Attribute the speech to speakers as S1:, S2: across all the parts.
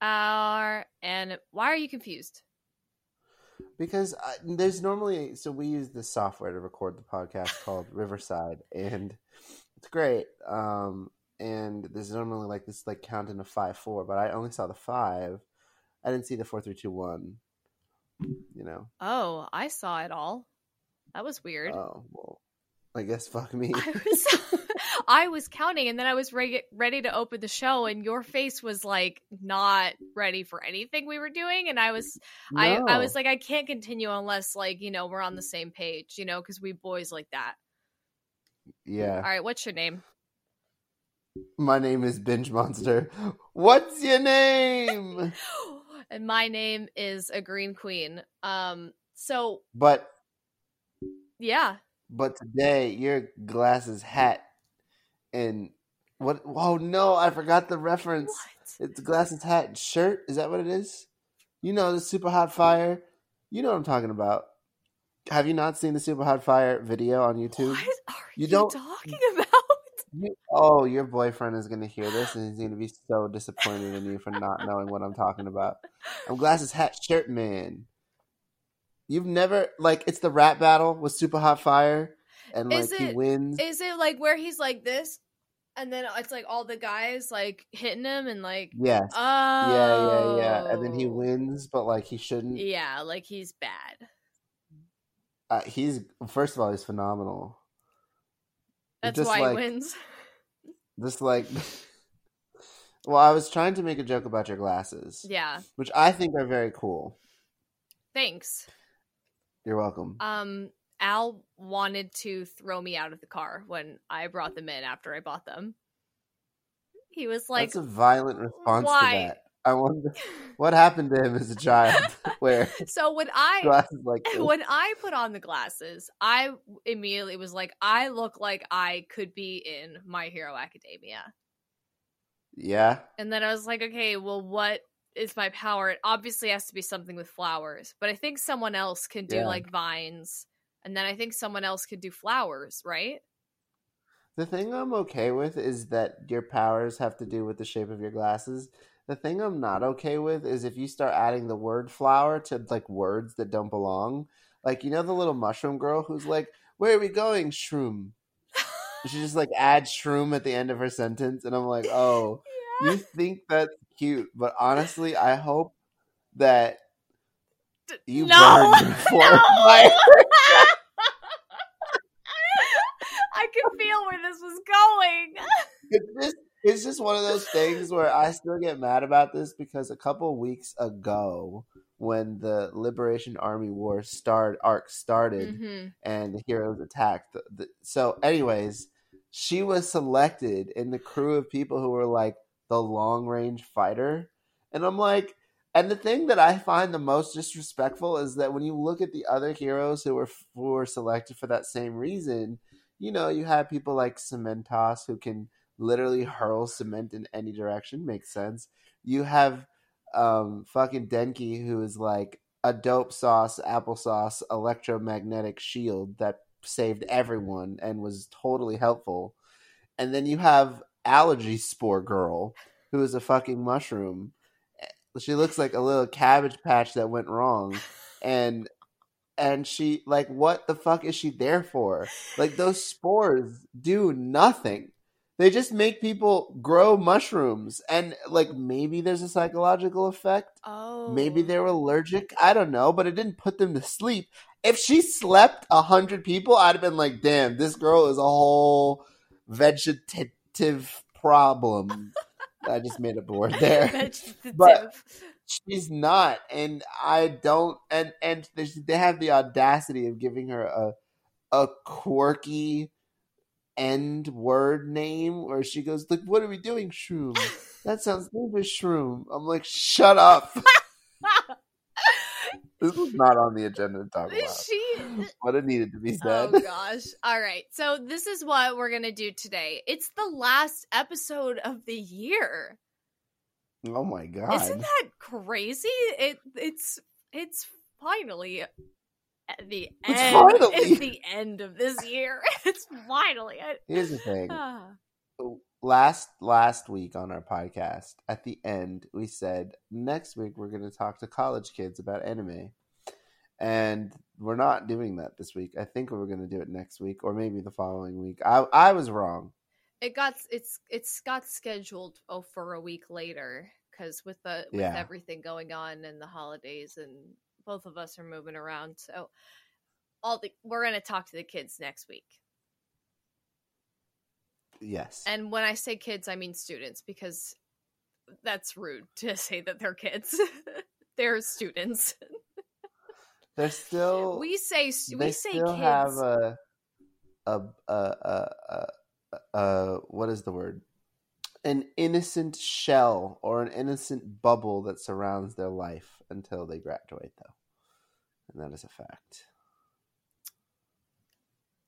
S1: are and why are you confused?
S2: because I, there's normally so we use this software to record the podcast called Riverside, and it's great. Um, and there's normally like this like counting of five four, but I only saw the five. I didn't see the four three two one. You know.
S1: Oh, I saw it all. That was weird.
S2: Oh well, I guess fuck me.
S1: I was I was counting and then I was re- ready to open the show and your face was like not ready for anything we were doing and I was I I was like I can't continue unless like, you know, we're on the same page, you know, cuz we boys like that.
S2: Yeah.
S1: All right, what's your name?
S2: My name is Binge Monster. What's your name?
S1: and my name is a green queen. Um so
S2: But
S1: yeah.
S2: but today your glasses hat and what? Oh no, I forgot the reference.
S1: What?
S2: It's glasses, hat, and shirt. Is that what it is? You know the super hot fire. You know what I'm talking about. Have you not seen the super hot fire video on YouTube?
S1: What are you,
S2: You don't-
S1: talking about?
S2: You- oh, your boyfriend is gonna hear this and he's gonna be so disappointed in you for not knowing what I'm talking about. I'm glasses, hat, shirt man. You've never like it's the rap battle with super hot fire and like
S1: Is
S2: he
S1: it-
S2: wins.
S1: Is it like where he's like this and then it's like all the guys like hitting him and like
S2: yes.
S1: oh
S2: Yeah, yeah, yeah. And then he wins, but like he shouldn't.
S1: Yeah, like he's bad.
S2: Uh, he's first of all, he's phenomenal.
S1: That's
S2: Just
S1: why
S2: like-
S1: he wins.
S2: Just like, well, I was trying to make a joke about your glasses,
S1: Yeah.
S2: which I think are very cool.
S1: Thanks.
S2: You're welcome.
S1: Um Al wanted to throw me out of the car when I brought them in after I bought them. He was like
S2: That's a violent response
S1: why?
S2: to that. I wonder what happened to him as a child, where
S1: So when I
S2: like
S1: when I put on the glasses, I immediately was like, I look like I could be in My Hero Academia.
S2: yeah,
S1: And then I was like, okay, well, what is my power? It obviously has to be something with flowers, but I think someone else can do
S2: Yeah.
S1: like vines, and then I think someone else could do flowers, right?
S2: the thing I'm okay with is that your powers have to do with the shape of your glasses. The thing I'm not okay with is if you start adding the word flower to like words that don't belong. Like you know the little mushroom girl who's like, "Where are we going, shroom?" She just like adds shroom at the end of her sentence, and I'm like, "Oh, you think that's cute?" But honestly, I hope that you
S1: no,
S2: burn before
S1: no!
S2: my-
S1: I can feel where this was going.
S2: it's just it's just one of those things where I still get mad about this because a couple weeks ago, when the Liberation Army War start arc started
S1: hmm
S2: and the heroes attacked, the, the, so anyways, she was selected in the crew of people who were like the long range fighter, and I'm like. And the thing that I find the most disrespectful is that when you look at the other heroes who were who were selected for that same reason, you know, you have people like Cementos who can literally hurl cement in any direction. Makes sense. You have um fucking Denki who is like a dope sauce applesauce electromagnetic shield that saved everyone and was totally helpful. And then you have allergy spore girl who is a fucking mushroom. She looks like a little cabbage patch that went wrong. And and she like what the fuck is she there for? Like those spores do nothing. They just make people grow mushrooms and like maybe there's a psychological effect.
S1: Oh,
S2: Maybe they're allergic. I don't know, but it didn't put them to sleep. If she slept a hundred people, I'd have been like, damn, this girl is a whole vegetative problem. I just made up a word there.
S1: vegetative.
S2: But- She's not, and I don't. And and they have the audacity of giving her a a quirky end word name where she goes like, "What are we doing, shroom? That sounds name is shroom." I'm like, "Shut up." this was not on the agenda to talk about,
S1: she
S2: but it needed to be oh, said.
S1: Oh gosh. All right. So this is what we're going to do today. It's the last episode of the year.
S2: Oh my god!
S1: Isn't that crazy? It it's it's finally at the
S2: It's
S1: end.
S2: finally-
S1: It's the end of this year. It's finally.
S2: Here's the thing.
S1: Ah.
S2: last last week on our podcast, at the end, we said next week we're going to talk to college kids about anime, and we're not doing that this week. I think we were going to do it next week or maybe the following week. I I was wrong.
S1: It got it's it's got scheduled oh for a week later because with the with
S2: Yeah.
S1: everything going on and the holidays and both of us are moving around, so all the we're gonna talk to the kids next week.
S2: Yes.
S1: And when I say kids, I mean students because that's rude to say that they're kids. they're students.
S2: They're still
S1: we say we say
S2: still
S1: kids.
S2: have a a a a, a, a what is the word? An innocent shell or an innocent bubble that surrounds their life until they graduate, though, and that is a fact.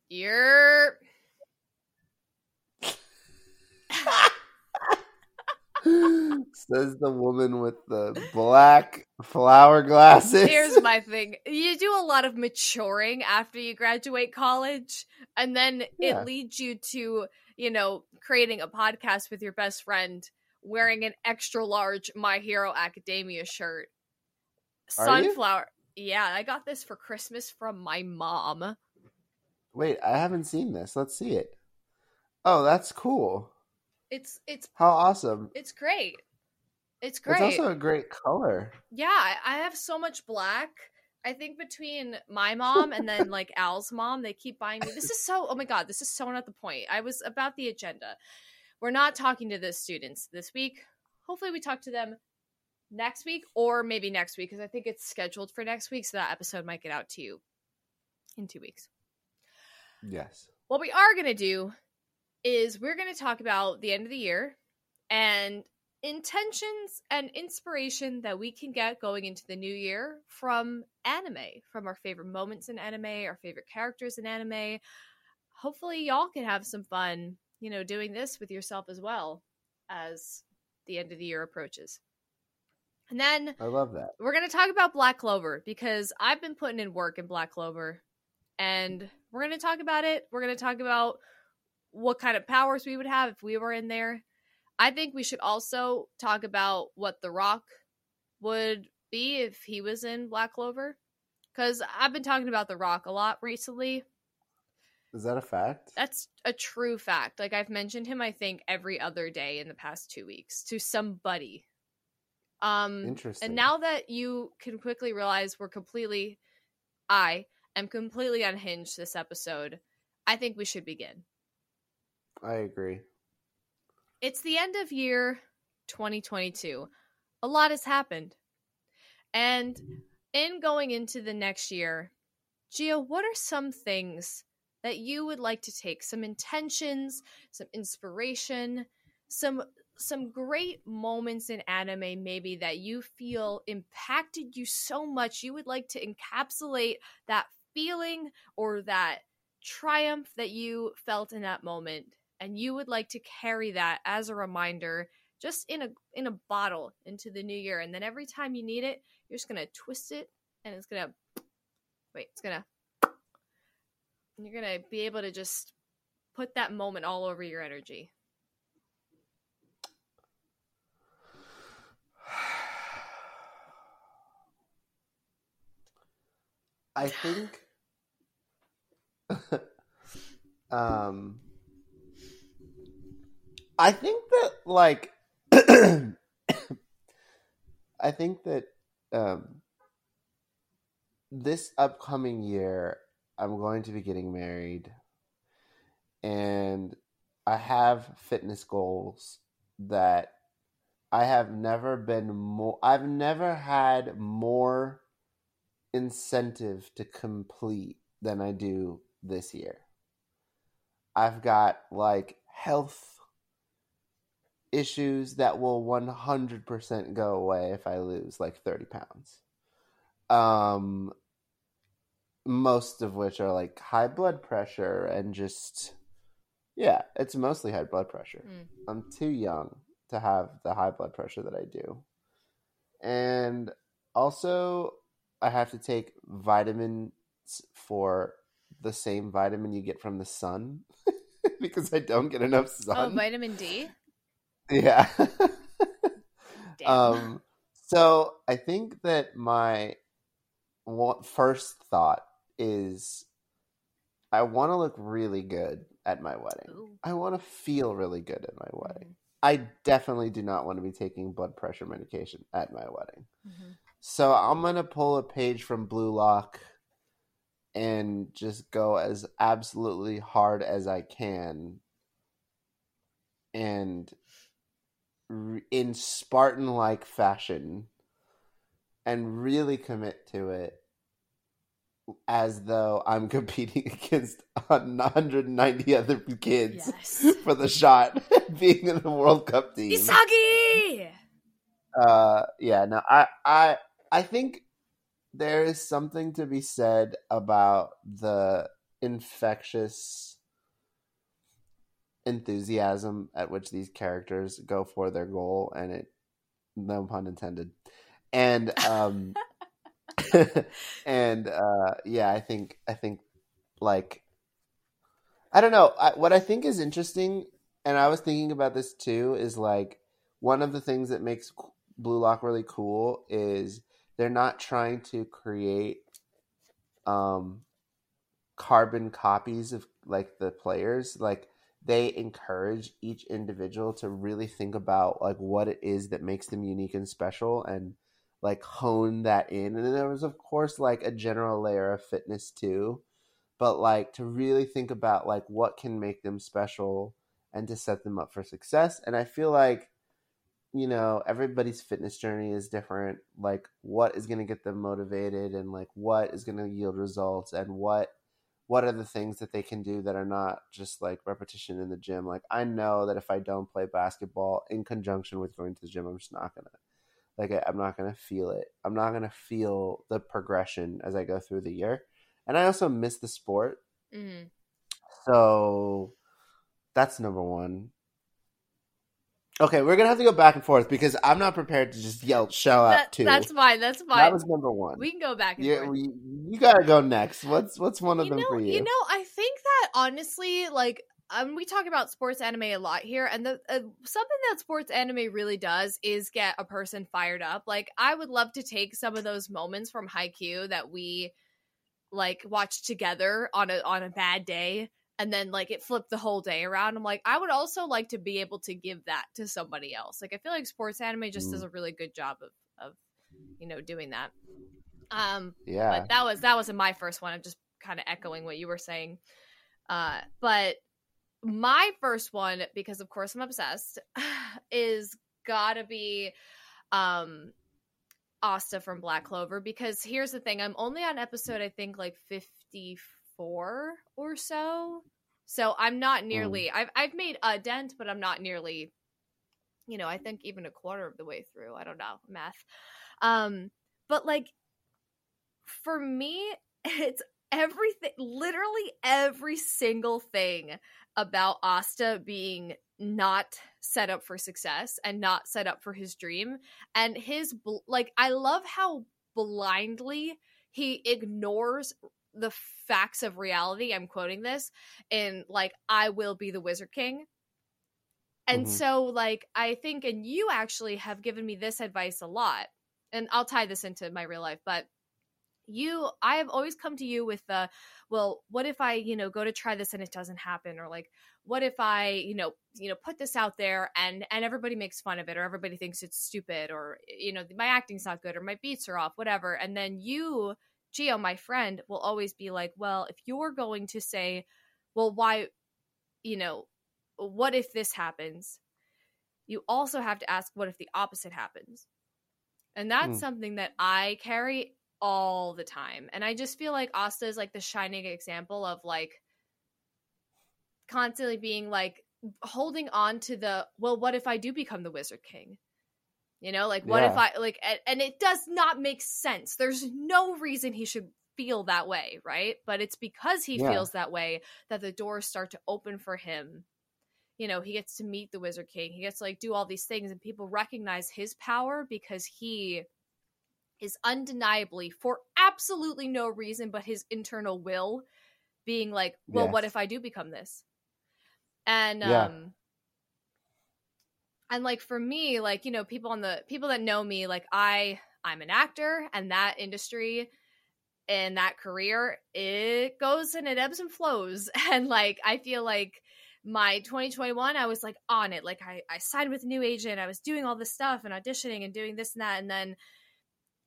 S1: You're
S2: Says the woman with the black flower glasses.
S1: Here's my thing. You do a lot of maturing after you graduate college, and then
S2: Yeah.
S1: it leads you to, you know, creating a podcast with your best friend wearing an extra large My Hero Academia shirt.
S2: Are you?
S1: Sunflower. Yeah, I got this for Christmas from my mom.
S2: Wait, I haven't seen this. Let's see it. Oh, that's cool.
S1: It's it's
S2: How awesome.
S1: it's great. It's great.
S2: It's also a great color.
S1: Yeah, I have so much black. I think between my mom and then like Al's mom, they keep buying me. This is so, oh my God, this is so not the point. I was about the agenda. We're not talking to the students this week. Hopefully, we talk to them next week or maybe next week because I think it's scheduled for next week. So that episode might get out to you in two weeks.
S2: Yes.
S1: What we are going to do is we're going to talk about the end of the year and intentions and inspiration that we can get going into the new year from anime, from our favorite moments in anime, our favorite characters in anime. Hopefully, y'all can have some fun, you know, doing this with yourself as well as the end of the year approaches. And then
S2: I love that.
S1: we're going to talk about Black Clover because I've been putting in work in Black Clover and we're going to talk about it. We're going to talk about what kind of powers we would have if we were in there. I think we should also talk about what The Rock would be if he was in Black Clover cuz I've been talking about The Rock a lot recently.
S2: Is that a fact?
S1: That's a true fact. Like I've mentioned him I think every other day in the past 2 weeks to somebody. Um
S2: Interesting.
S1: and now that you can quickly realize we're completely, I am completely unhinged this episode, I think we should begin.
S2: I agree.
S1: It's the end of year 2022. A lot has happened. And in going into the next year, Gia, what are some things that you would like to take? Some intentions, some inspiration, some some great moments in anime maybe that you feel impacted you so much you would like to encapsulate that feeling or that triumph that you felt in that moment and you would like to carry that as a reminder just in a in a bottle into the new year and then every time you need it you're just going to twist it and it's going to wait it's going to you're going to be able to just put that moment all over your energy.
S2: I think um I think that like I think that um this upcoming year I'm going to be getting married and I have fitness goals that I have never been more I've never had more incentive to complete than I do this year. I've got like health issues that will 100% go away if I lose like 30 pounds. Um most of which are like high blood pressure and just yeah, it's mostly high blood pressure.
S1: Mm.
S2: I'm too young to have the high blood pressure that I do. And also I have to take vitamins for the same vitamin you get from the sun because I don't get enough sun.
S1: Oh, vitamin D.
S2: yeah. Um. So I think that my first thought is I want to look really good at my wedding.
S1: Ooh.
S2: I want to feel really good at my wedding.
S1: Mhm.
S2: I definitely do not want to be taking blood pressure medication at my wedding.
S1: Mhm.
S2: So I'm going to pull a page from Blue Lock and just go as absolutely hard as I can and in Spartan like fashion and really commit to it as though I'm competing against 190 other kids
S1: Yes.
S2: for the shot being in the World Cup team
S1: Isagi.
S2: uh yeah no i i i think there is something to be said about the infectious enthusiasm at which these characters go for their goal and it no pun intended. And um and uh yeah i think i think like i don't know. I, what i think is interesting and i was thinking about this too is like one of the things that makes blue lock really cool is they're not trying to create um carbon copies of like the players. Like they encourage each individual to really think about like what it is that makes them unique and special and like hone that in. And then there was of course like a general layer of fitness too. But like to really think about like what can make them special and to set them up for success. And i feel like you know everybody's fitness journey is different. Like what is going to get them motivated and like what is going to yield results and what what are the things that they can do that are not just like repetition in the gym like i know that if i don't play basketball in conjunction with going to the gym i'm just not gonna like I, i'm not gonna feel it i'm not gonna feel the progression as i go through the year and i also miss the sport
S1: Mhm.
S2: so that's number one. Okay, we're gonna have to go back and forth because I'm not prepared to just yell shell out
S1: That-
S2: two.
S1: that's fine. That's fine.
S2: that was number one.
S1: we can go back and
S2: yeah,
S1: forth.
S2: we, you gotta go next. What's what's one of
S1: you
S2: them
S1: know,
S2: for you? you?
S1: know, I think that honestly, like, um, we talk about sports anime a lot here, and the uh, something that sports anime really does is get a person fired up. Like, I would love to take some of those moments from Haikyuu that we like watched together on a on a bad day, and then like it flipped the whole day around. I'm like, I would also like to be able to give that to somebody else. Like, I feel like sports anime just
S2: Mm.
S1: does a really good job of of you know doing that. Um,
S2: yeah,
S1: but that was that wasn't my first one. I'm just kind of echoing what you were saying. Uh, but my first one, because of course I'm obsessed, is gotta be um Asta from Black Clover. Because here's the thing, I'm only on episode I think like 54 or so. So I'm not nearly I've I've made a dent, but I'm not nearly, you know, I think even a quarter of the way through. I don't know, math. Um, but like for me, it's everything literally every single thing about Asta being not set up for success and not set up for his dream and his bl- like I love how blindly he ignores the facts of reality I'm quoting this in like I will be the wizard king and
S2: Mhm.
S1: so like I think and you actually have given me this advice a lot and I'll tie this into my real life but you i have always come to you with the well what if i you know go to try this and it doesn't happen or like what if i you know you know put this out there and and everybody makes fun of it or everybody thinks it's stupid or you know my acting's not good or my beats are off whatever and then you Gia my friend will always be like well if you're going to say well why you know what if this happens you also have to ask what if the opposite happens and that's
S2: Hmm.
S1: something that i carry all the time. And I just feel like Asta is like the shining example of like constantly being like holding on to the well, what if I do become the Wizard King? You know, like what if I like and, and it does not make sense. There's no reason he should feel that way, right? But it's because he
S2: Yeah.
S1: feels that way that the doors start to open for him. You know, he gets to meet the Wizard King. He gets to like do all these things and people recognize his power because he is undeniably for absolutely no reason but his internal will being like well what if i do become this And
S2: Yeah.
S1: um and like for me, like, you know, people on the people that know me, like I I'm an actor and that industry and that career, it goes and it ebbs and flows. And like I feel like my 2021, I was like on it. Like I, I signed with a new agent, I was doing all this stuff and auditioning and doing this and that. And then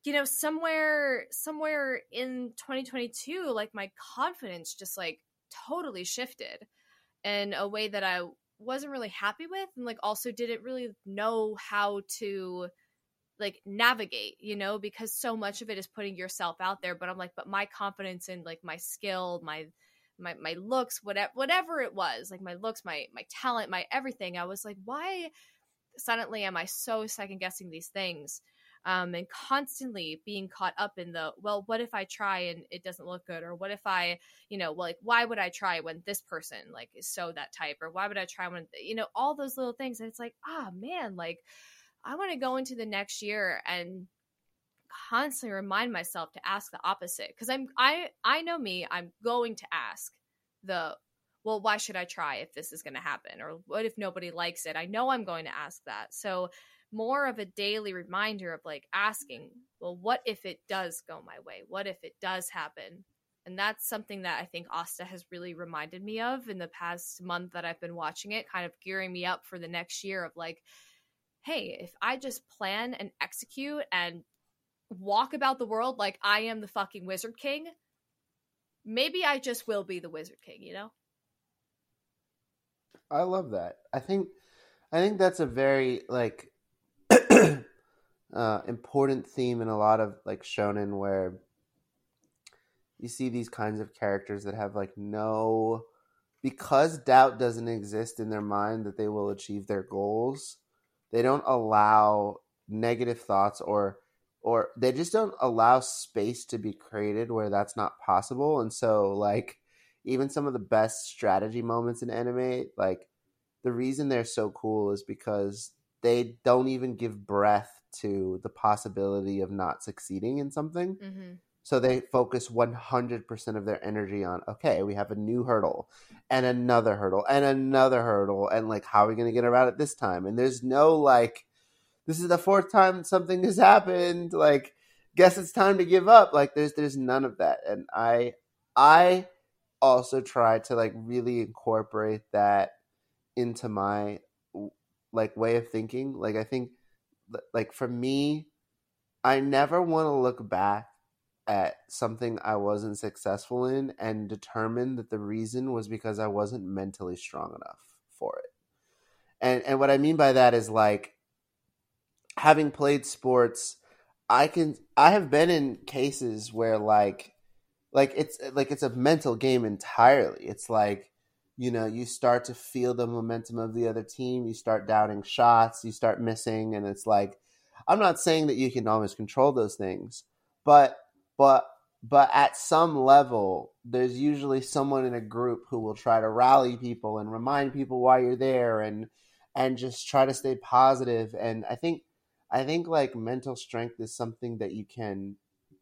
S1: you know somewhere somewhere in 2022 like my confidence just like totally shifted in a way that i wasn't really happy with and like also didn't really know how to like navigate you know because so much of it is putting yourself out there but i'm like but my confidence in like my skill my my my looks whatever whatever it was like my looks my my talent my everything i was like why suddenly am i so second guessing these things um, and constantly being caught up in the well what if i try and it doesn't look good? or what if i you know like why would i try when this person like is so that type? or why would i try when you know all those little things. And it's like ah man like i want to go into the next year and constantly remind myself to ask the opposite. Because i'm i i know me i'm going to ask the well why should i try if this is going to happen? or what if nobody likes it? I know i'm going to ask that. So more of a daily reminder of like asking, well, what if it does go my way? What if it does happen? And that's something that I think Asta has really reminded me of in the past month that I've been watching it, kind of gearing me up for the next year of like, hey, if I just plan and execute and walk about the world like I am the fucking Wizard King, maybe I just will be the Wizard King, you know?
S2: I love that. I think I think that's a very like uh, important theme in a lot of like shonen where you see these kinds of characters that have like no because doubt doesn't exist in their mind that they will achieve their goals they don't allow negative thoughts or or they just don't allow space to be created where that's not possible. And so like even some of the best strategy moments in anime like the reason they're so cool is because they don't even give breath to the possibility of not succeeding in something.
S1: Mm-hmm.
S2: So they focus 100% of their energy on, okay, we have a new hurdle and another hurdle and another hurdle. And like, how are we going to get around it this time? And there's no like, this is the fourth time something has happened. Like, guess it's time to give up. Like, there's, there's none of that. And I, I also try to like really incorporate that into my like way of thinking. Like I think like for me, I never want to look back at something I wasn't successful in and determine that the reason was because I wasn't mentally strong enough for it. And and what I mean by that is like having played sports, I can I have been in cases where like like it's like it's a mental game entirely. It's like you know, you start to feel the momentum of the other team. You start doubting shots. You start missing, and it's like, I'm not saying that you can always control those things, but but but at some level, there's usually someone in a group who will try to rally people and remind people why you're there, and and just try to stay positive. And I think I think like mental strength is something that you can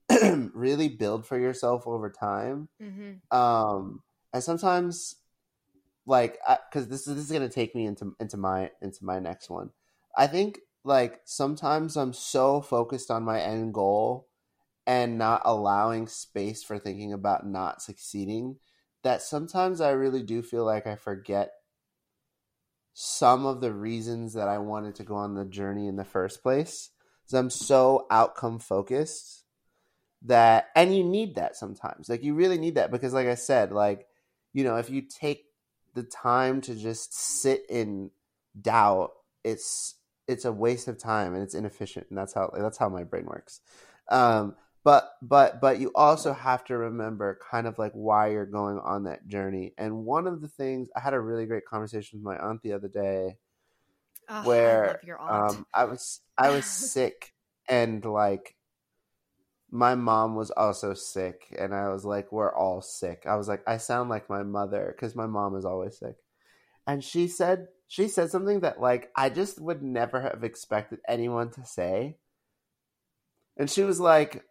S2: really build for yourself over time.
S1: Mm-hmm.
S2: Um, and sometimes like because this is this is gonna take me into into my into my next one. I think like sometimes I'm so focused on my end goal and not allowing space for thinking about not succeeding that sometimes I really do feel like I forget some of the reasons that I wanted to go on the journey in the first place. So I'm so outcome focused that and you need that sometimes. Like you really need that because like I said, like you know, if you take the time to just sit in doubt, it's it's a waste of time and it's inefficient, and that's how that's how my brain works. Um, but but but you also have to remember kind of like why you're going on that journey. And one of the things I had a really great conversation with my aunt the other day,
S1: Oh,
S2: where
S1: I,
S2: um, I was I was sick and like my mom was also sick and i was like we're all sick. I was like i sound like my mother because my mom is always sick. And she said she said something that like i just would never have expected anyone to say. And she was like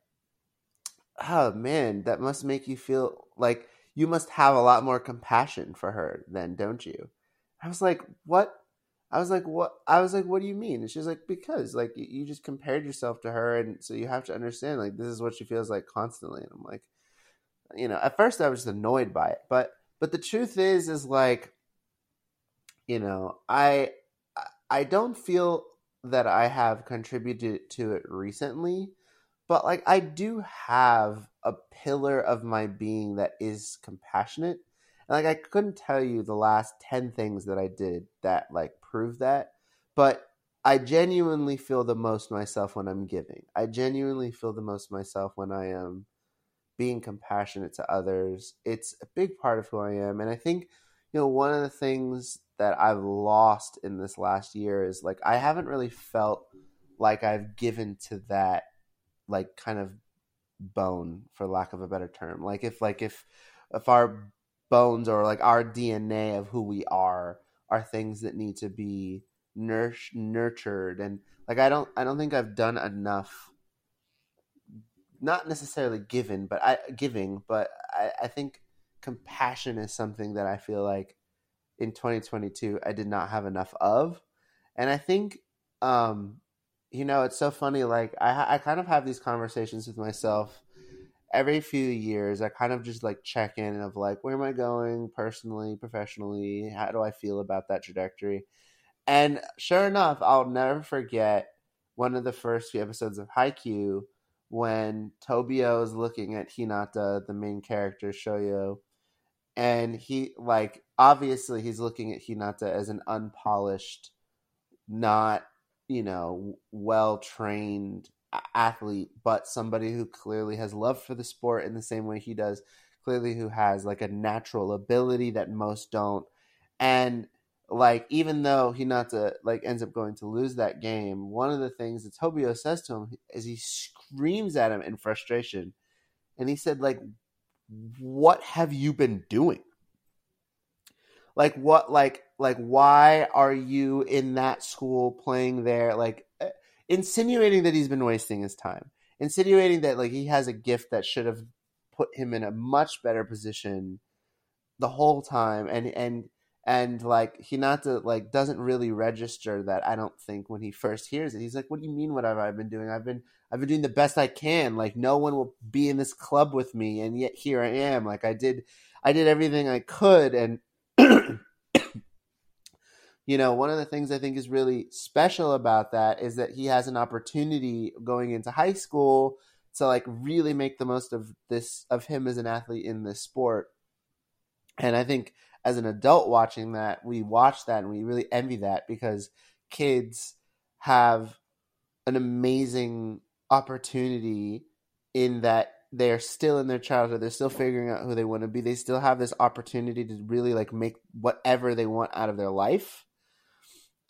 S2: oh man that must make you feel like you must have a lot more compassion for her then don't you? I was like, what? I was like, what? I was like, what do you mean? And she's like, because like you just compared yourself to her, and so you have to understand like this is what she feels like constantly. And I'm like, you know, at first I was just annoyed by it, but but the truth is, is like, you know, I I don't feel that I have contributed to it recently, but like I do have a pillar of my being that is compassionate. Like I couldn't tell you the last 10 things that I did that like prove that, but I genuinely feel the most myself when I'm giving. I genuinely feel the most myself when I am being compassionate to others. It's a big part of who I am. And I think, you know, one of the things that I've lost in this last year is like I haven't really felt like I've given to that like kind of bone for lack of a better term. Like if like if if our bones or like our DNA of who we are are things that need to be nourished nurtured and like I don't I don't think I've done enough not necessarily given but I giving but I, I think compassion is something that I feel like in 2022 I did not have enough of. And I think um you know, it's so funny like I I kind of have these conversations with myself every few years. I kind of just like check in of like where am I going personally, professionally? How do I feel about that trajectory? And sure enough, I'll never forget one of the first few episodes of Haikyuu when Tobio is looking at Hinata, the main character, Shoyo, and he like obviously he's looking at Hinata as an unpolished, not you know well trained athlete, but somebody who clearly has love for the sport in the same way he does. Clearly, who has like a natural ability that most don't, and like even though he not to like ends up going to lose that game, one of the things that Tobio says to him is he screams at him in frustration, and he said like what have you been doing? Like what like like why are you in that school playing there like insinuating that he's been wasting his time. Insinuating that like he has a gift that should have put him in a much better position the whole time and and and like Hinata like doesn't really register that I don't think when he first hears it. He's like, "What do you mean? What have I been doing? I've been I've been doing the best I can. Like no one will be in this club with me, and yet here I am. Like I did I did everything I could, and you know, one of the things I think is really special about that is that he has an opportunity going into high school to like really make the most of this of him as an athlete in this sport. And I think as an adult watching that, we watch that and we really envy that because kids have an amazing opportunity in that they're still in their childhood they're still figuring out who they want to be they still have this opportunity to really like make whatever they want out of their life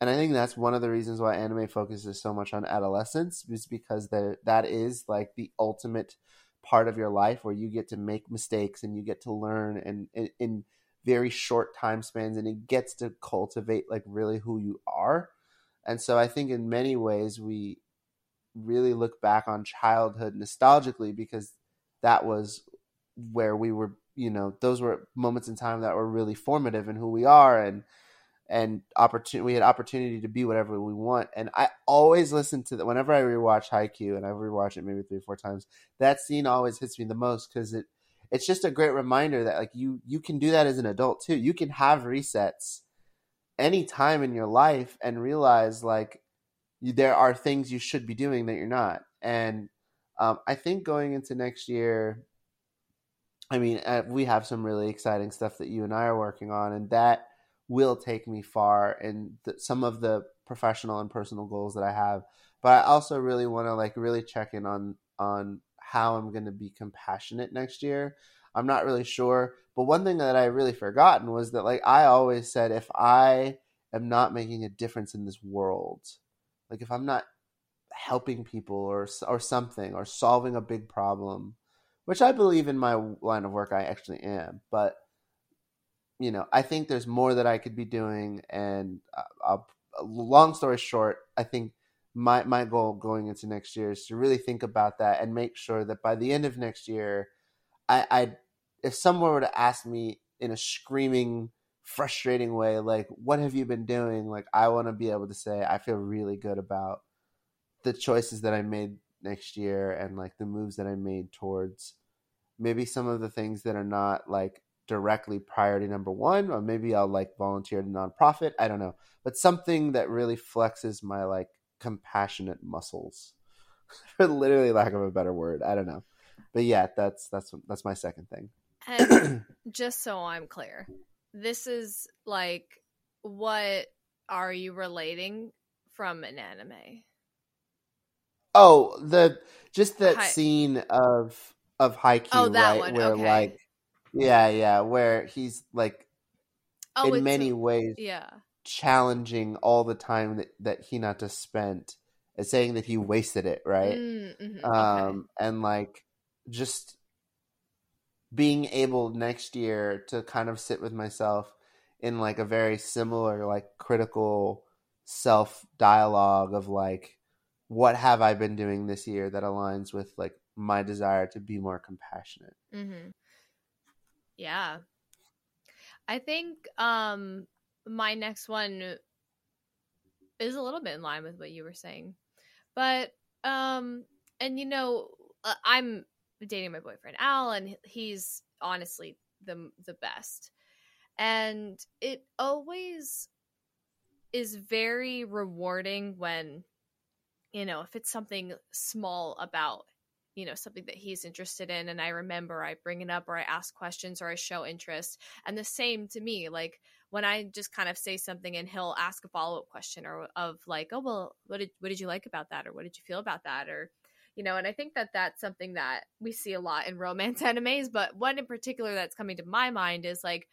S2: and i think that's one of the reasons why anime focuses so much on adolescence is because that is like the ultimate part of your life where you get to make mistakes and you get to learn and in very short time spans and it gets to cultivate like really who you are. And so i think in many ways we really look back on childhood nostalgically because that was where we were you know those were moments in time that were really formative in who we are and and opportunity we had opportunity to be whatever we want and i always listen to that whenever i rewatch Haikyuu and i rewatch it maybe three or four times that scene always hits me the most because it it's just a great reminder that like you you can do that as an adult too. You can have resets any time in your life and realize like you, there are things you should be doing that you're not. And um, I think going into next year, I mean, uh, we have some really exciting stuff that you and I are working on, and that will take me far in the, some of the professional and personal goals that I have. But I also really want to like really check in on on how I'm going to be compassionate next year. I'm not really sure. But one thing that I really forgotten was that like I always said if I am not making a difference in this world, like if I'm not helping people or or something or solving a big problem, which I believe in my line of work I actually am, but you know, I think there's more that I could be doing and uh, I'll, long story short, I think my my goal going into next year is to really think about that and make sure that by the end of next year, I, I if someone were to ask me in a screaming frustrating way like what have you been doing? like i want to be able to say i feel really good about the choices that i made next year and like the moves that i made towards maybe some of the things that are not like directly priority number one or maybe i'll like volunteer to nonprofit i don't know but something that really flexes my like compassionate muscles for literally lack of a better word i don't know but yeah that's that's that's my second thing
S1: And just so I'm clear, this is like what are you relating from an anime?
S2: oh the just that
S1: Hi-
S2: scene of of Haikyuu,
S1: Oh, that
S2: right
S1: one,
S2: where
S1: okay.
S2: like yeah yeah where he's like
S1: Oh,
S2: in many
S1: a-
S2: ways
S1: yeah.
S2: challenging all the time that, that Hinata spent and saying that he wasted it, right?
S1: Mm, mhm, okay.
S2: Um, and like just being able next year to kind of sit with myself in like a very similar, like critical self dialogue of like, what have I been doing this year that aligns with like my desire to be more compassionate?
S1: hmm Yeah. I think um my next one is a little bit in line with what you were saying. But um and you know, uh, I'm dating my boyfriend Al and he's honestly the the best. And it always is very rewarding when you know, if it's something small about you know something that he's interested in and i remember i bring it up or i ask questions or i show interest. And the same to me like when i just kind of say something and he'll ask a follow-up question or of like oh well what did what did you like about that? Or what did you feel about that? Or you know and i think that that's something that we see a lot in romance animes but one in particular that's coming to my mind is like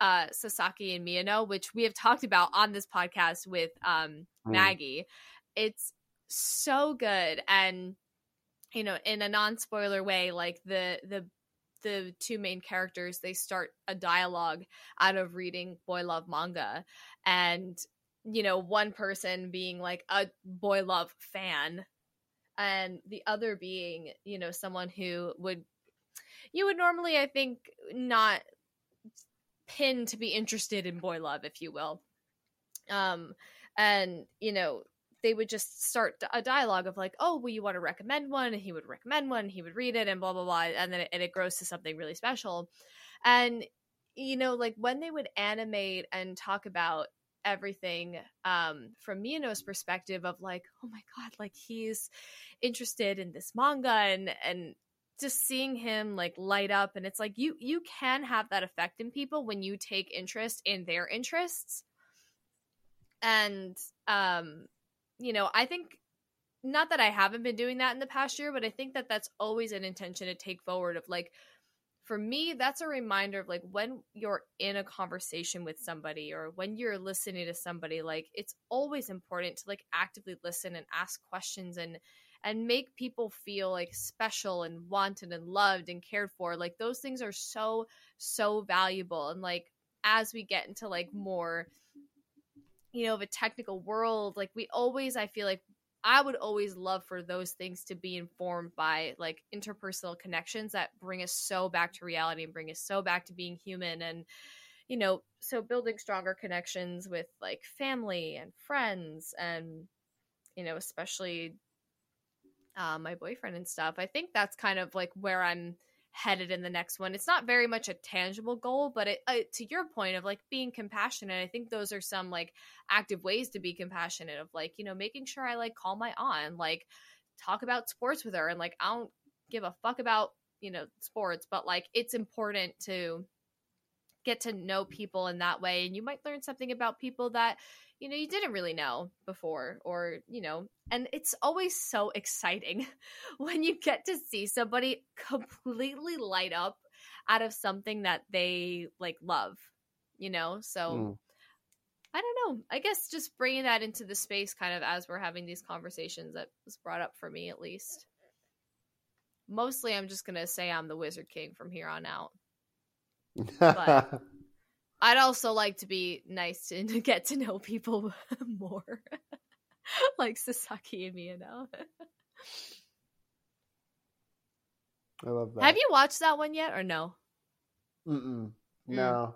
S1: uh sasaki and miyano which we have talked about on this podcast with um
S2: Mm.
S1: maggie. It's so good and you know in a non-spoiler way like the the the two main characters they start a dialogue out of reading boy love manga. And you know one person being like a boy love fan and the other being you know someone who would you would normally i think not pin to be interested in boy love if you will. Um and you know they would just start a dialogue of like, oh, well, you want to recommend one, and he would recommend one, he would read it, and blah blah blah, and then it, and it grows to something really special. And you know, like when they would animate and talk about everything um from Miyano's perspective of like, oh my god, like he's interested in this manga and and just seeing him like light up and it's like you you can have that effect in people when you take interest in their interests and um you know, I think not that I haven't been doing that in the past year, but I think that that's always an intention to take forward of like for me that's a reminder of like when you're in a conversation with somebody or when you're listening to somebody like it's always important to like actively listen and ask questions and and make people feel like special and wanted and loved and cared for. Like those things are so so valuable. And like as we get into like more you know of a technical world like we always i feel like i would always love for those things to be informed by like interpersonal connections that bring us so back to reality and bring us so back to being human and you know so building stronger connections with like family and friends and you know especially uh, my boyfriend and stuff. I think that's kind of like where i'm headed in the next one. It's not very much a tangible goal, but it, uh, to your point of like being compassionate, I think those are some like active ways to be compassionate of like, you know, making sure I like call my aunt and like talk about sports with her and like I don't give a fuck about, you know, sports, but like it's important to get to know people in that way and you might learn something about people that you know you didn't really know before or you know and it's always so exciting when you get to see somebody completely light up out of something that they like love you know? So
S2: Mm.
S1: i don't know. I guess just bringing that into the space kind of as we're having these conversations that was brought up for me at least. Mostly i'm just gonna say i'm the wizard king from here on out. But- I'd also like to be nice to, to get to know people more, like Sasaki and Miyano.
S2: I love that.
S1: Have you watched that one yet, or no?
S2: Mm-mm.
S1: Mm.
S2: No.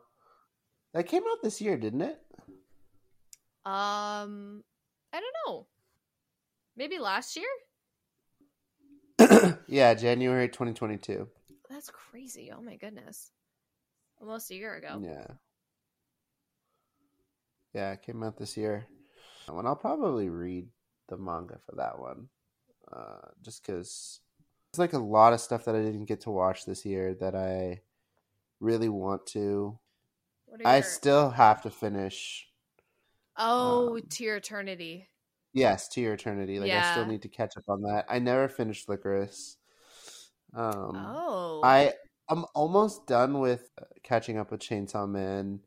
S2: That came out this year, didn't it?
S1: Um, I don't know. Maybe last year.
S2: yeah, January 2022.
S1: That's crazy. Oh my goodness. Almost a year ago.
S2: Yeah. Yeah, it came out this year. And I'll probably read the manga for that one. Uh, just because it's like a lot of stuff that I didn't get to watch this year that I really want to.
S1: What
S2: I
S1: your-
S2: still have to finish.
S1: Oh,
S2: um,
S1: to your eternity.
S2: Yes, to your eternity. Like I still need to catch up on that. I never finished Lycoris. Um,
S1: oh.
S2: I I'm almost done with uh, catching up with Chainsaw Man,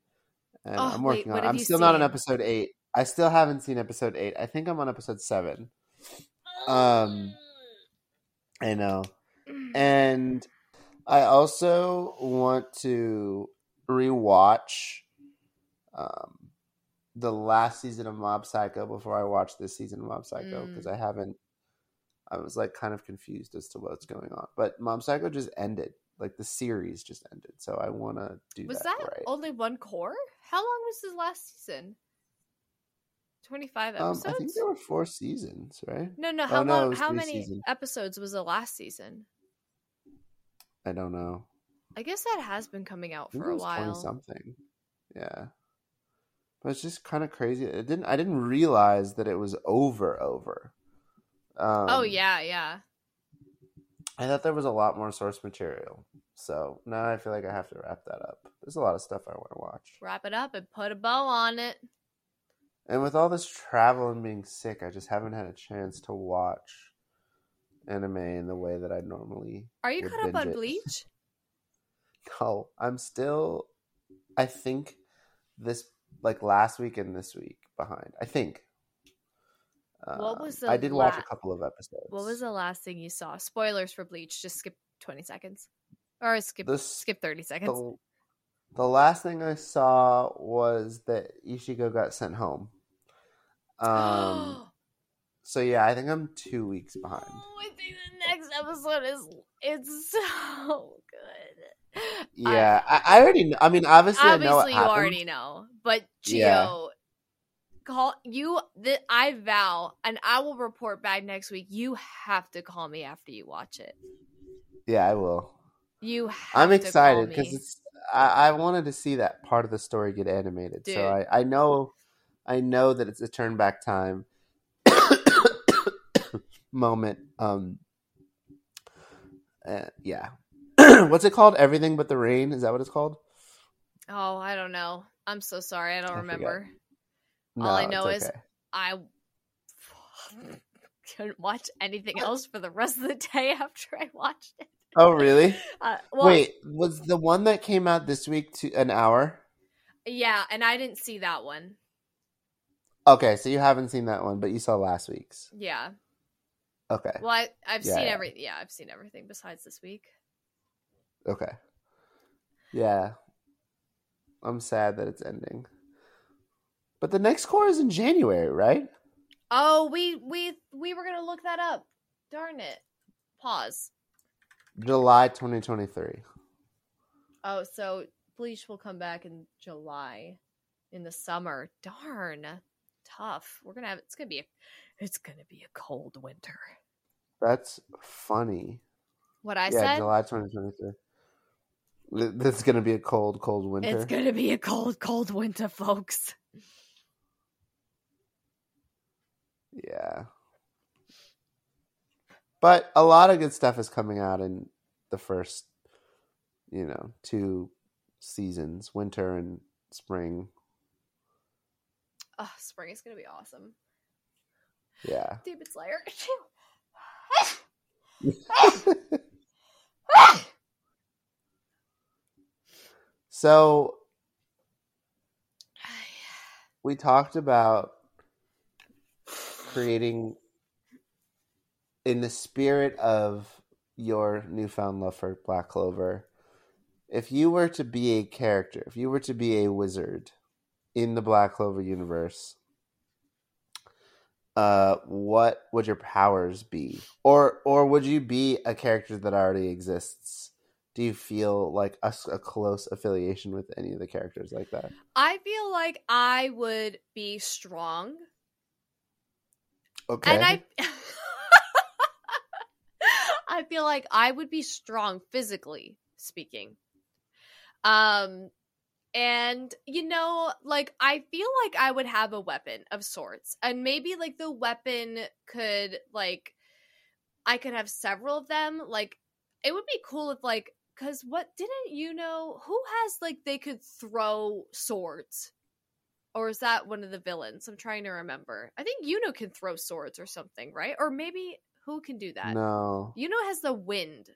S2: and
S1: Oh,
S2: I'm working
S1: what
S2: on.
S1: have
S2: I'm still not on episode eight. I still haven't seen episode eight. I think I'm on episode seven. Um, I know, and I also want to rewatch um, the last season of Mob Psycho before I watch this season of Mob Psycho
S1: Mm.
S2: because I haven't. I was like kind of confused as to what's going on, but Mob Psycho just ended. Like the series just ended, so I want to do
S1: was
S2: that,
S1: that
S2: right.
S1: only one core? How long was the last season? 25
S2: Um,
S1: episodes?
S2: I think there were four seasons, right?
S1: no, no.
S2: oh,
S1: How
S2: no,
S1: long? How many
S2: seasons.
S1: episodes was the last season?
S2: I don't know.
S1: I guess that has been coming out for a while.
S2: something. Yeah, but it's just kind of crazy. It didn't. I didn't realize that it was over. Over. Um,
S1: oh yeah, yeah.
S2: I thought there was a lot more source material. So now I feel like I have to wrap that up. There's a lot of stuff I want to watch.
S1: Wrap it up and put a bow on it.
S2: And with all this travel and being sick, I just haven't had a chance to watch anime in the way that I normally.
S1: Are you caught up on
S2: it.
S1: Bleach?
S2: No, I'm still. I think this like last week and this week behind. I think.
S1: What was the
S2: I did watch a couple of episodes.
S1: What was the last thing you saw? Spoilers for Bleach. Just skip 20 seconds. Or skip
S2: the
S1: skip 30 seconds.
S2: the, the last thing I saw was that Ichigo got sent home. Um. so yeah, I think I'm two weeks behind.
S1: Oh, I think the next episode is it's so good.
S2: Yeah, I, I already. Know, I mean, obviously, I know
S1: obviously you
S2: happened.
S1: already know, but Gia.
S2: Yeah.
S1: Call you. The, I vow, and I will report back next week. You have to call me after you watch it.
S2: Yeah, I will.
S1: You. Have
S2: I'm excited because it's. I, I wanted to see that part of the story get animated,
S1: Dude.
S2: so I, I know, I know that it's a turn back time moment. Um. uh, yeah. What's it called? Everything but the rain. Is that what it's called?
S1: Oh, I don't know. I'm so sorry. I don't
S2: I
S1: remember.
S2: No,
S1: All I know is. I couldn't watch anything else for the rest of the day after I watched it.
S2: Oh, really?
S1: Uh, well,
S2: Wait, was the one that came out this week to an hour?
S1: yeah, and I didn't see that one.
S2: Okay, so you haven't seen that one, but you saw last week's.
S1: Yeah.
S2: Okay.
S1: Well, I, I've
S2: Yeah,
S1: seen
S2: yeah.
S1: every. Yeah, I've seen everything besides this week.
S2: Okay. Yeah. I'm sad that it's ending. But the next core is in January, right?
S1: Oh, we we we were gonna look that up. Darn it. Pause.
S2: July 2023.
S1: Oh, so Bleach will come back in July, in the summer. Darn, tough. We're gonna have. It's gonna be. A, it's gonna be a cold winter.
S2: That's funny.
S1: What I
S2: yeah,
S1: said.
S2: July 2023. Th- This is going to be a cold, cold winter.
S1: It's gonna be a cold, cold winter, folks.
S2: Yeah. But a lot of good stuff is coming out in the first, you know, two seasons, winter and spring.
S1: Oh, spring is gonna be awesome.
S2: Yeah.
S1: Demon Slayer.
S2: so we talked about creating in the spirit of your newfound love for Black Clover. If you were to be a character, if you were to be a wizard in the Black Clover universe, uh, what would your powers be, or or would you be a character that already exists? do you feel like a close affiliation with any of the characters like that?
S1: I feel like I would be strong.
S2: Okay.
S1: And I I feel like I would be strong physically speaking. Um and you know, like I feel like I would have a weapon of sorts. And maybe like the weapon could like I could have several of them. Like it would be cool if like cuz what didn't you know who has like they could throw swords? Or is that one of the villains? I'm trying to remember. I think Yuno can throw swords or something, right? Or maybe who can do that?
S2: no.
S1: Yuno has the wind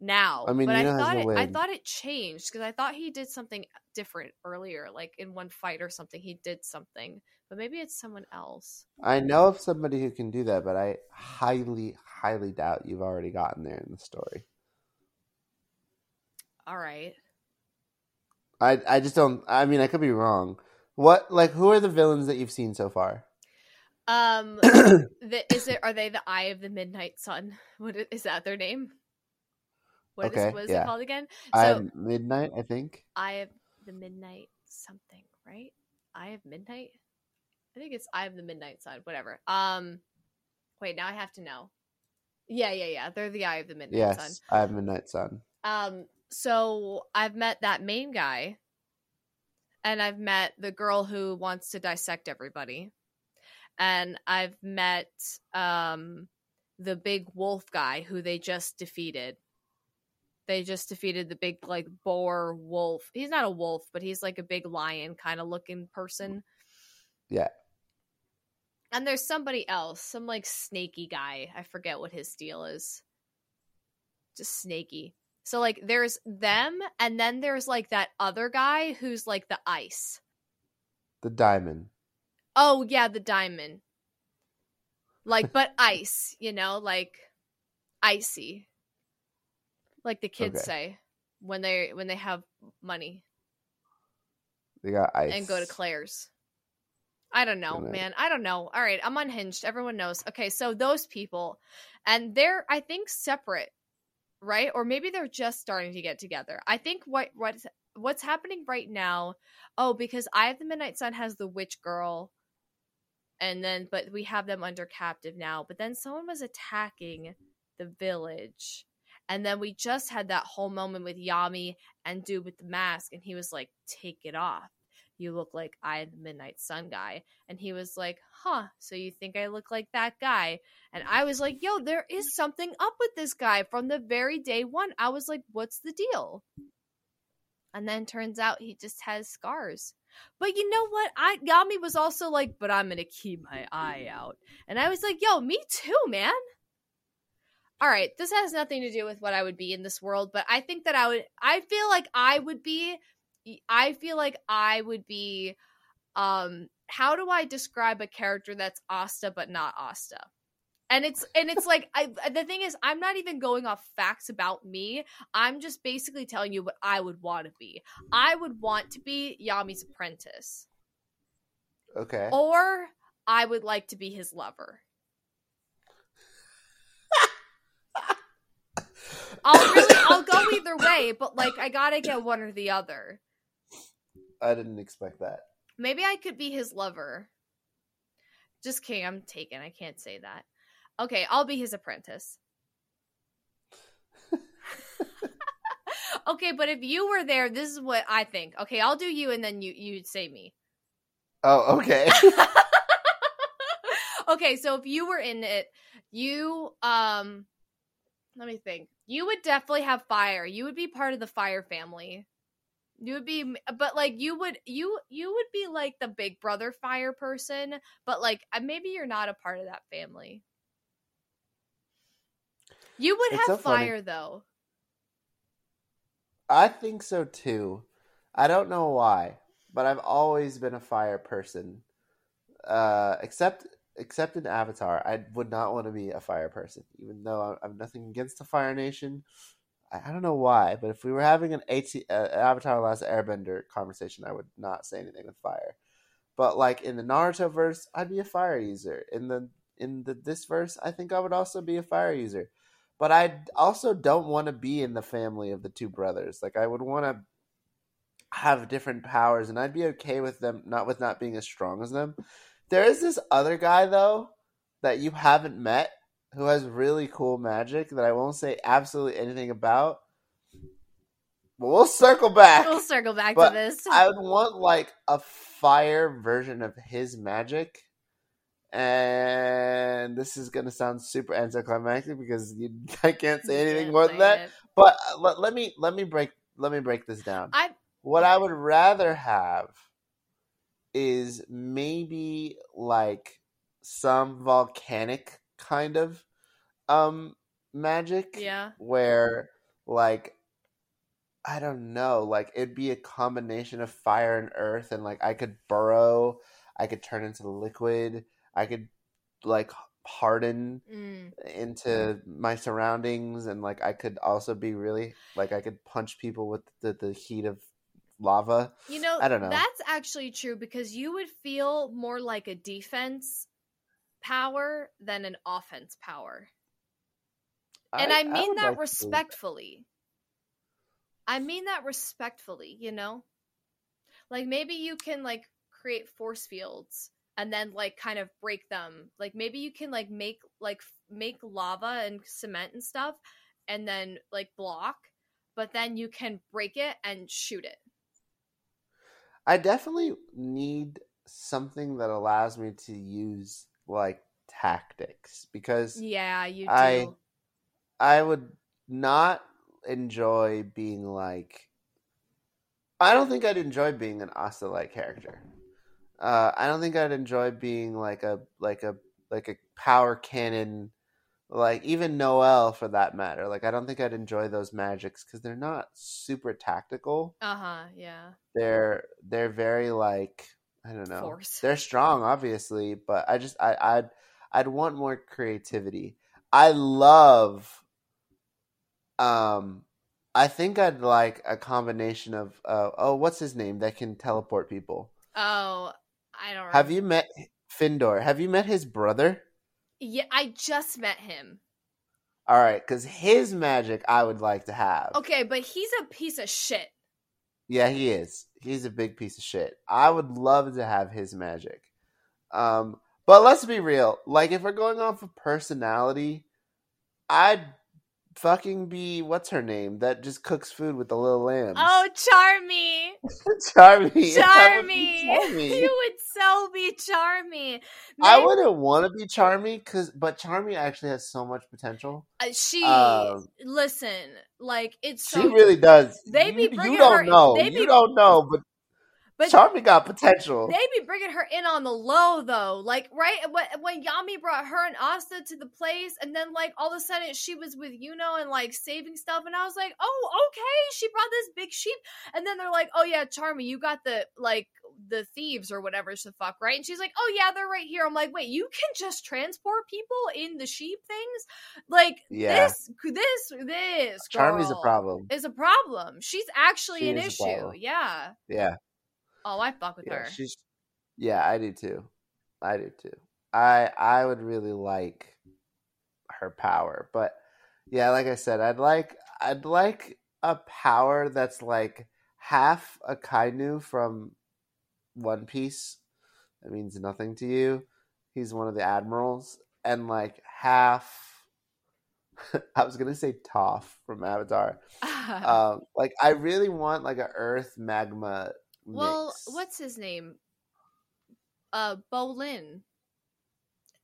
S1: now.
S2: I mean,
S1: but I
S2: Yuno has
S1: thought it, I thought it changed because I thought he did something different earlier, like in one fight or something. He did something, but maybe it's someone else.
S2: I know of somebody who can do that, but I highly, highly doubt you've already gotten there in the story.
S1: All right.
S2: I I just don't. I mean, I could be wrong. What like who are the villains that you've seen so far?
S1: Um, the, is it? Are they the Eye of the Midnight Sun? What i- is that their name? What is
S2: Okay,
S1: what is
S2: yeah.
S1: it called again?
S2: I
S1: So
S2: Midnight, I think.
S1: Eye of the Midnight something, right? Eye of Midnight? I think it's Eye of the Midnight Sun, whatever. Um wait, now I have to know. Yeah, yeah, yeah. They're the Eye of the Midnight Sun.
S2: Yes, I have Midnight Sun.
S1: Um so I've met that main guy and I've met the girl who wants to dissect everybody. And I've met um the big wolf guy who they just defeated. They just defeated the big like boar wolf. He's not a wolf, but he's like a big lion kind of looking person.
S2: Yeah.
S1: And there's somebody else, some like snaky guy. I forget what his deal is. Just snaky. So like there's them and then there's like that other guy who's like the ice.
S2: The Diamond.
S1: Oh yeah, the diamond. Like but ice, you know, like icy. Like the kids
S2: Okay.
S1: say when they when they have money
S2: They got ice
S1: and go to Claire's. I don't know, man. I don't know. All right, I'm unhinged. Everyone knows. Okay, so those people and they're I think separate, right? Or maybe they're just starting to get together. I think what what's what's happening right now, oh, because I have the Midnight Sun has the witch girl and then but we have them under captive now. But then someone was attacking the village. And then we just had that whole moment with Yami and dude with the mask, and he was like, "Take it off. You look like I the Midnight Sun guy." And he was like, "Huh? So you think I look like that guy?" And I was like, "Yo, there is something up with this guy from the very day one." I was like, "What's the deal?" And then turns out he just has scars. But you know what? I Yami was also like, "But I'm gonna keep my eye out," and I was like, "Yo, me too, man." all right, this has nothing to do with what I would be in this world, but I think that I would I feel like I would be I feel like I would be um how do I describe a character that's Asta but not Asta? And it's and it's like I the thing is I'm not even going off facts about me. I'm just basically telling you what I would want to be. I would want to be Yami's apprentice
S2: Okay.
S1: or I would like to be his lover. I'll really I'll go either way, but like I gotta get one or the other.
S2: I didn't expect that.
S1: Maybe I could be his lover. Just kidding, I'm taken. I can't say that. Okay, I'll be his apprentice. okay, but if you were there, this is what I think. Okay, I'll do you and then you you'd say me.
S2: Oh, okay.
S1: okay, so if you were in it, you um let me think. You would definitely have fire. You would be part of the fire family. You would be but like you would you you would be like the big brother fire person, but like maybe you're not a part of that family. You would
S2: It's
S1: have
S2: so funny.
S1: fire though.
S2: I think so too. I don't know why, but I've always been a fire person. Uh, except except in Avatar, I would not want to be a fire person, even though I- I have nothing against the Fire Nation. I, don't know why, but if we were having an AT, uh, Avatar: Last Airbender conversation, I would not say anything with fire. But like in the Naruto verse, I'd be a fire user. In the in the this verse, I think I would also be a fire user. but I also don't want to be in the family of the two brothers. Like I would want to have different powers, and I'd be okay with them not with not being as strong as them. There is this other guy though that you haven't met who has really cool magic that I won't say absolutely anything about. But we'll circle back.
S1: We'll circle back
S2: But
S1: to this.
S2: I would want like a fire version of his magic. And this is gonna sound super anticlimactic because you, I can't say anything more than that.
S1: it.
S2: But uh, let, let me let me break let me break this down.
S1: I
S2: What I would rather have is maybe like some volcanic kind of um magic
S1: yeah.
S2: where like I don't know, like it'd be a combination of fire and earth and like I could burrow, I could turn into liquid, I could like harden
S1: Mm.
S2: into my surroundings and like I could also be really like I could punch people with the, the heat of lava.
S1: You know,
S2: I don't know.
S1: That's actually true because you would feel more like a defense power than an offense power. And I, mean
S2: would
S1: that
S2: like
S1: respectfully. I mean that respectfully, you know? Like maybe you can like create force fields and then like kind of break them. Like maybe you can like make like make lava and cement and stuff and then like block, but then you can break it and shoot it.
S2: I definitely need something that allows me to use like tactics because
S1: Yeah, you do.
S2: I- I would not enjoy being like. I don't think I'd enjoy being an Asta like character. Uh, I don't think I'd enjoy being like a like a like a power cannon, like even Noel for that matter. Like I don't think I'd enjoy those magics because they're not super tactical.
S1: Uh-huh, yeah.
S2: They're they're very like I don't know.
S1: Force.
S2: They're strong, obviously, but I just I I'd I'd want more creativity. I love um I think I'd like a combination of uh, oh what's his name that can teleport people.
S1: Oh, I don't
S2: Have you met Finral? Have you met his brother?
S1: Yeah, I just met him.
S2: All right, cuz his magic I would like to have.
S1: Okay, but he's a piece of shit.
S2: Yeah, he is. He's a big piece of shit. I would love to have his magic. Um, but let's be real. Like, if we're going off of personality, I'd fucking be what's her name that just cooks food with the little lambs.
S1: Oh, Charmy.
S2: Charmy!
S1: Charmy.
S2: Charmy.
S1: you would so be Charmy.
S2: I wouldn't want to be Charmy, cause but Charmy actually has so much potential.
S1: uh, she
S2: Um,
S1: listen, like it's so
S2: she really does.
S1: They be
S2: you,
S1: bringing
S2: you don't
S1: her-
S2: know.
S1: they
S2: you don't know, but,
S1: but
S2: Charmy got potential.
S1: They be bringing her in on the low though, like right when when Yami brought her and Asta to the place, and then like all of a sudden she was with Yuno and like saving stuff, and I was like, oh okay, she brought this big sheep, and then they're like, oh yeah, Charmy, you got the like the thieves or whatever the fuck, right? And she's like, oh yeah, they're right here. I'm like, wait, you can just transport people in the sheep things, like
S2: Yeah.
S1: this, this, this.
S2: Charmy's a problem.
S1: Is a problem. She's actually
S2: She
S1: an
S2: is
S1: issue. Yeah.
S2: Yeah.
S1: Oh, I fuck with
S2: Yeah,
S1: her.
S2: she's. Yeah, I do too. I do too. I I would really like her power, but yeah, like I said, I'd like I'd like a power that's like half Akainu from One Piece. That means nothing to you. He's one of the admirals, and like half. I was gonna say Toph from Avatar. Um, like I really want like a Earth magma.
S1: Well,
S2: mix.
S1: what's his name? Uh, Bolin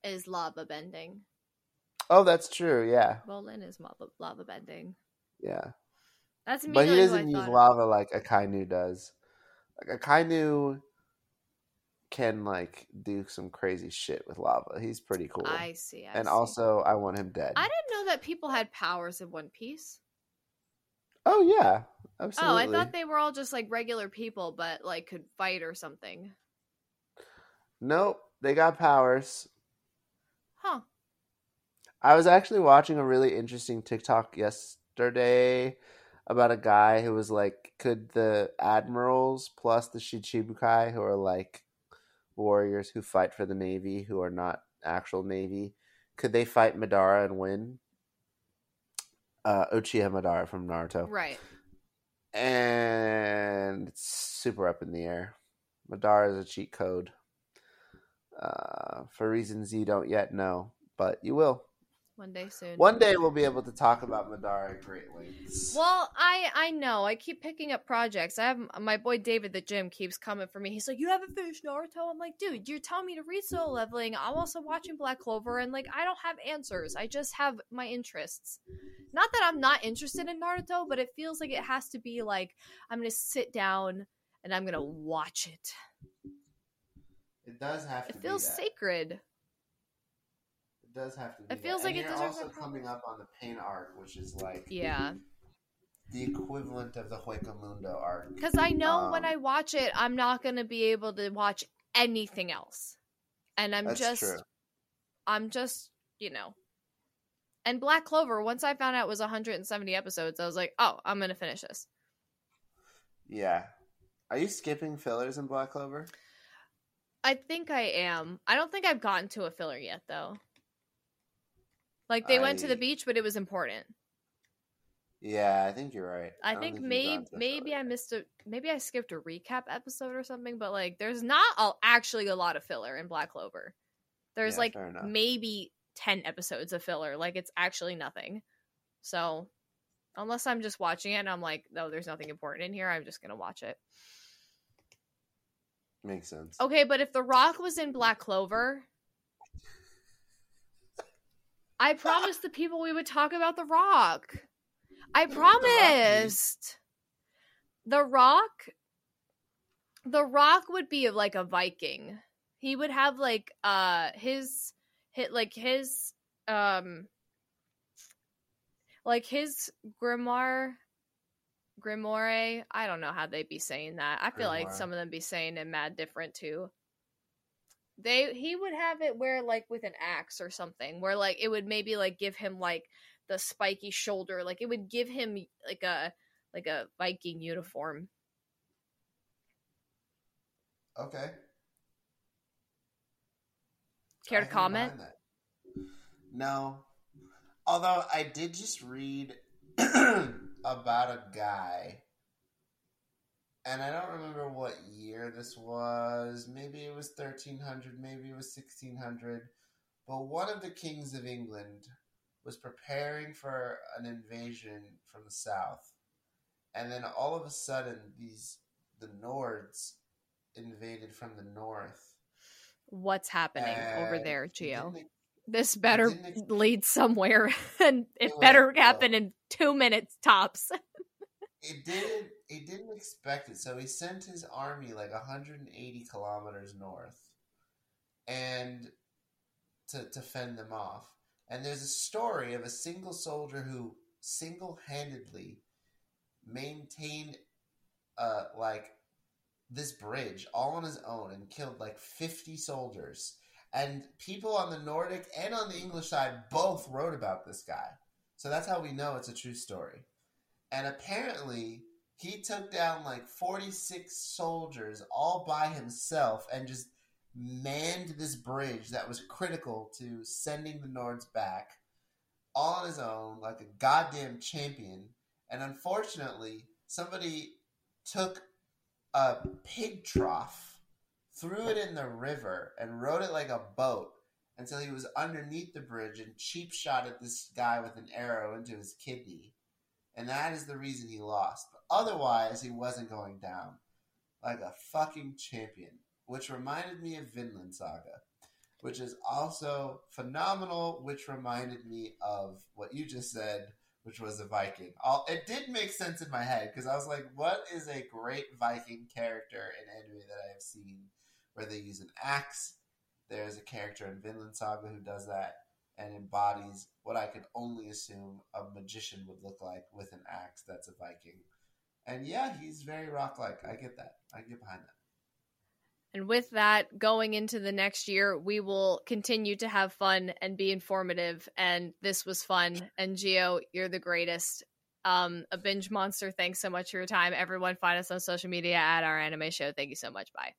S1: is lava bending.
S2: Oh, that's true. Yeah,
S1: Bolin is lava, lava bending.
S2: yeah.
S1: That's
S2: But he
S1: immediately who I
S2: doesn't use
S1: thought of.
S2: lava like Akainu does. Like Akainu can like do some crazy shit with lava. He's pretty cool.
S1: I see. I
S2: and
S1: see.
S2: also, I want him dead.
S1: I didn't know that people had powers in One Piece.
S2: Oh yeah, absolutely.
S1: Oh, I thought they were all just like regular people, but like could fight or something.
S2: Nope, they got powers.
S1: Huh?
S2: I was actually watching a really interesting TikTok yesterday about a guy who was like, could the admirals plus the Shichibukai, who are like warriors who fight for the navy, who are not actual navy, could they fight Madara and win? Uh, Uchiha Madara from Naruto,
S1: Right.
S2: and it's super up in the air. Madara is a cheat code uh, for reasons you don't yet know, but you will.
S1: One day soon.
S2: One day we'll be able to talk about Madara at great lengths.
S1: Well, I I know. I keep picking up projects. I have my boy David the gym keeps coming for me. He's like, "You haven't finished Naruto." I'm like, "Dude, you're telling me to read solo leveling. I'm also watching Black Clover, and like, I don't have answers. I just have my interests. Not that I'm not interested in Naruto, but it feels like it has to be like I'm gonna sit down and I'm gonna watch it.
S2: it does have to
S1: It feels sacred.
S2: It does have to be.
S1: It feels
S2: that.
S1: like
S2: and
S1: it
S2: you're also coming up on the pain arc, which is like
S1: Yeah,
S2: the equivalent of the Hueco Mundo arc.
S1: because I know when
S2: Um,
S1: I watch it, I'm not gonna be able to watch anything else, and I'm
S2: That's
S1: just.
S2: true.
S1: I'm just, you know. And Black Clover, once I found out it was 170 episodes, I was like, oh, I'm going to finish this.
S2: Yeah. Are you skipping fillers in Black Clover?
S1: I think I am. I don't think I've gotten to a filler yet, though. Like, they went to the beach, but it was important.
S2: Yeah, I think you're right.
S1: I,
S2: don't
S1: think maybe
S2: to the
S1: maybe I missed a maybe I skipped a recap episode or something, but like there's not a, actually a lot of filler in Black Clover. There's
S2: Yeah,
S1: like maybe 10 episodes of filler. Like it's actually nothing. So unless I'm just watching it and I'm like, no, there's nothing important in here, I'm just gonna watch it.
S2: Makes sense.
S1: Okay, but if The Rock was in Black Clover, I promised the people we would talk about The Rock. I
S2: The Rock, dude.
S1: promised. The Rock The Rock would be like a Viking. He would have like uh his hit like his um like his grimoire grimoire i don't know how they'd be saying that i feel like some of them be saying it mad different too they he would have it where like with an axe or something where like it would maybe like give him like the spiky shoulder like it would give him like a like a viking uniform
S2: Okay.
S1: care to comment.
S2: No. Although I did just read about a guy, and I don't remember what year this was. Maybe it was 1300, maybe it was 1600. But one of the kings of England was preparing for an invasion from the south. And then all of a sudden, these the Nords invaded from the north.
S1: what's happening over there
S2: gia
S1: this better lead somewhere and it
S2: It
S1: better happen in two minutes tops
S2: It didn't. Didn't expect it, so he sent his army like 180 kilometers north, and to to fend them off. And there's a story of a single soldier who single-handedly maintained, uh, like this bridge all on his own and killed like 50 soldiers. And people on the Nordic and on the English side both wrote about this guy. So that's how we know it's a true story. And apparently, he took down like 46 soldiers all by himself and just manned this bridge that was critical to sending the Nords back all on his own, like a goddamn champion. And unfortunately, somebody took a pig trough, threw it in the river, and rode it like a boat until he was underneath the bridge and cheap shot at this guy with an arrow into his kidney. And that is the reason he lost. But otherwise, he wasn't going down like a fucking champion. Which reminded me of Vinland Saga, which is also phenomenal, which reminded me of what you just said, which was a Viking. All, it did make sense in my head because I was like, what is a great Viking character in anime that I have seen where they use an axe? There's a character in Vinland Saga who does that and embodies what I could only assume a magician would look like with an axe that's a Viking. And yeah, he's very rock like. I get that. I get behind that.
S1: And with that, going into the next year, we will continue to have fun and be informative. And this was fun. And Gia, you're the greatest. Um, a binge monster. Thanks so much for your time. Everyone, find us on social media at our anime show. Thank you so much. Bye.